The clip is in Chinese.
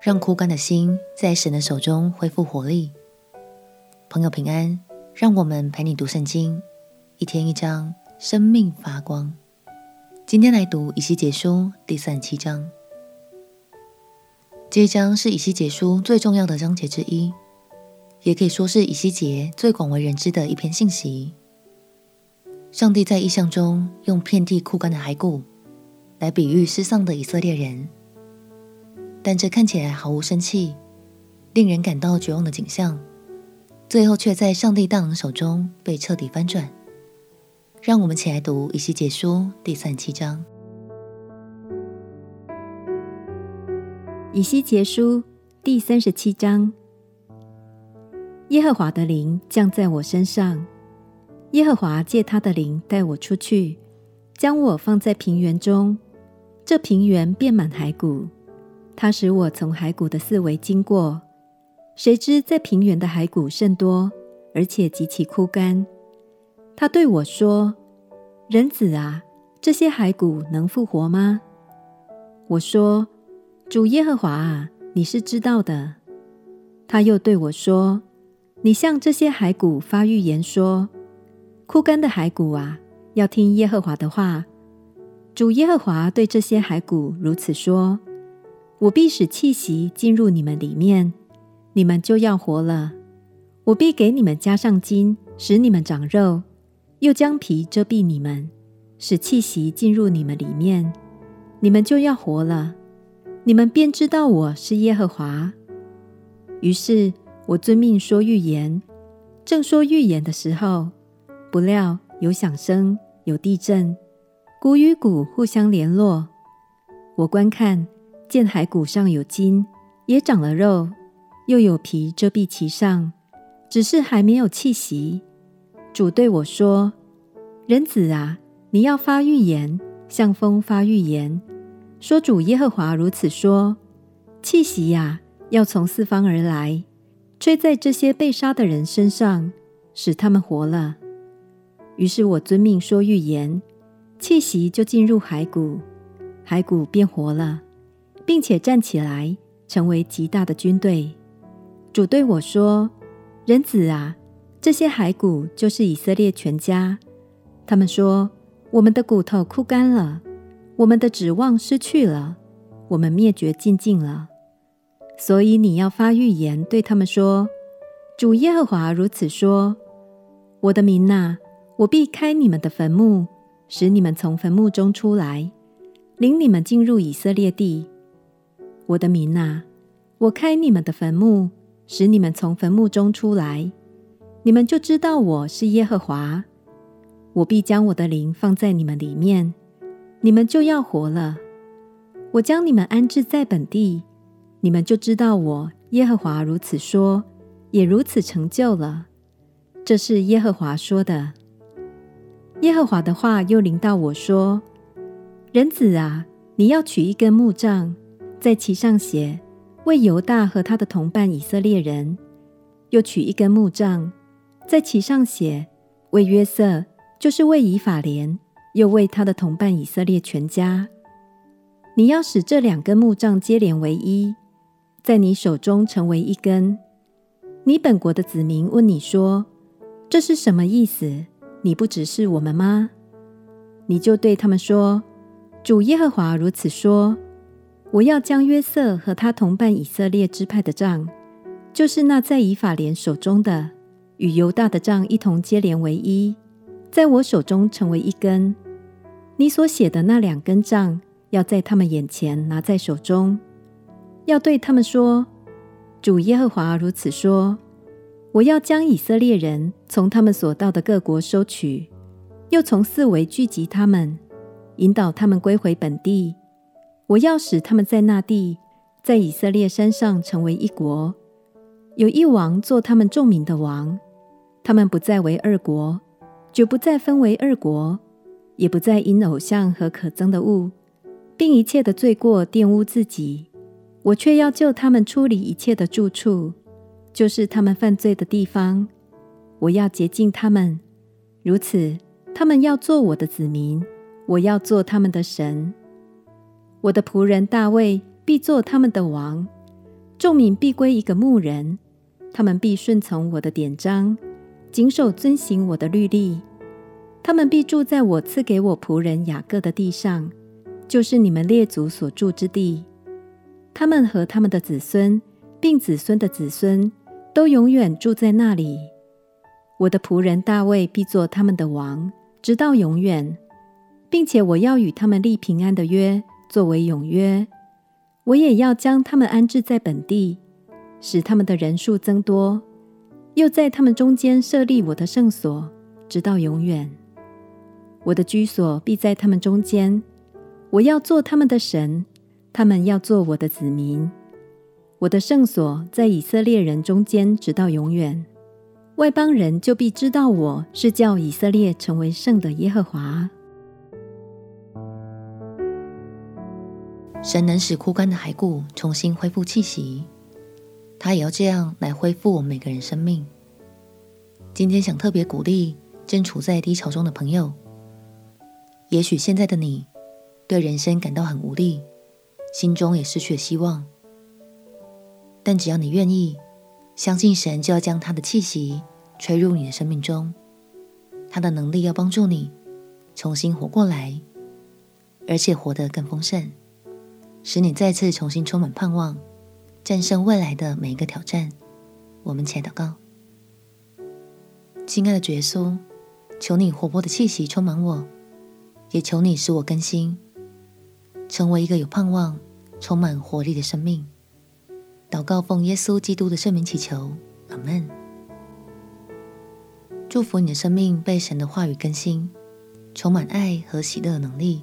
让枯干的心在神的手中恢复活力。朋友平安，让我们陪你读圣经，一天一章，生命发光。今天来读以西结书第三七章。这一章是以西结书最重要的章节之一，也可以说是以西结最广为人知的一篇信息。上帝在意象中用遍地枯干的骸骨来比喻失丧的以色列人。但这看起来毫无生气、令人感到绝望的景象，最后却在上帝大能手中被彻底翻转。让我们起来读以西结书第三十七章。以西结书第三十七章：耶和华的灵降在我身上，耶和华借他的灵带我出去，将我放在平原中，这平原遍满骸骨。他使我从骸骨的四围经过，谁知在平原的骸骨甚多，而且极其枯干。他对我说：“人子啊，这些骸骨能复活吗？”我说：“主耶和华啊，你是知道的。”他又对我说：“你向这些骸骨发预言说：枯干的骸骨啊，要听耶和华的话。主耶和华对这些骸骨如此说。”我必使气息进入你们里面，你们就要活了。我必给你们加上筋，使你们长肉；又将皮遮蔽你们，使气息进入你们里面，你们就要活了。你们便知道我是耶和华。于是我遵命说预言，正说预言的时候，不料有响声，有地震，骨与骨互相联络。我观看。见骸骨上有筋，也长了肉，又有皮遮蔽其上，只是还没有气息。主对我说：“人子啊，你要发预言，向风发预言，说主耶和华如此说：气息呀，要从四方而来，吹在这些被杀的人身上，使他们活了。”于是我遵命说预言，气息就进入骸骨，骸骨便活了。并且站起来，成为极大的军队。主对我说：“人子啊，这些骸骨就是以色列全家。他们说：我们的骨头枯干了，我们的指望失去了，我们灭绝尽尽了。所以你要发预言，对他们说：主耶和华如此说：我的民哪，我必开你们的坟墓，使你们从坟墓中出来，领你们进入以色列地。”我的民啊，我开你们的坟墓，使你们从坟墓中出来，你们就知道我是耶和华。我必将我的灵放在你们里面，你们就要活了。我将你们安置在本地，你们就知道我耶和华如此说，也如此成就了。这是耶和华说的。耶和华的话又临到我说：“人子啊，你要取一根木杖。”在其上写为犹大和他的同伴以色列人，又取一根木杖，在其上写为约瑟，就是为以法莲，又为他的同伴以色列全家。你要使这两根木杖接连为一，在你手中成为一根。你本国的子民问你说：“这是什么意思？你不指示我们吗？”你就对他们说：“主耶和华如此说。”我要将约瑟和他同伴以色列支派的杖，就是那在以法莲手中的，与犹大的杖一同接连为一，在我手中成为一根。你所写的那两根杖，要在他们眼前拿在手中，要对他们说：主耶和华如此说：我要将以色列人从他们所到的各国收取，又从四围聚集他们，引导他们归回本地。我要使他们在那地，在以色列山上成为一国，有一王做他们众民的王。他们不再为二国，绝不再分为二国，也不再因偶像和可憎的物，并一切的罪过玷污自己。我却要救他们出离一切的住处，就是他们犯罪的地方。我要洁净他们，如此，他们要做我的子民，我要做他们的神。我的仆人大卫必做他们的王，众民必归一个牧人，他们必顺从我的典章，谨守遵行我的律例。他们必住在我赐给我仆人雅各的地上，就是你们列祖所住之地。他们和他们的子孙，并子孙的子孙，都永远住在那里。我的仆人大卫必做他们的王，直到永远，并且我要与他们立平安的约，作为永约。我也要将他们安置在本地，使他们的人数增多，又在他们中间设立我的圣所，直到永远。我的居所必在他们中间，我要做他们的神，他们要做我的子民。我的圣所在以色列人中间，直到永远。外邦人就必知道我是叫以色列成为圣的耶和华。神能使枯干的骸骨重新恢复气息，他也要这样来恢复我们每个人生命。今天想特别鼓励正处在低潮中的朋友，也许现在的你对人生感到很无力，心中也失去了希望，但只要你愿意。相信神就要将他的气息吹入你的生命中，他的能力要帮助你重新活过来，而且活得更丰盛，使你再次重新充满盼望，战胜未来的每一个挑战。我们且祷告，亲爱的主耶稣，求你活泼的气息充满我，也求你使我更新，成为一个有盼望、充满活力的生命。祷告，奉耶稣基督的圣名祈求，阿门。祝福你的生命被神的话语更新，充满爱和喜乐的能力。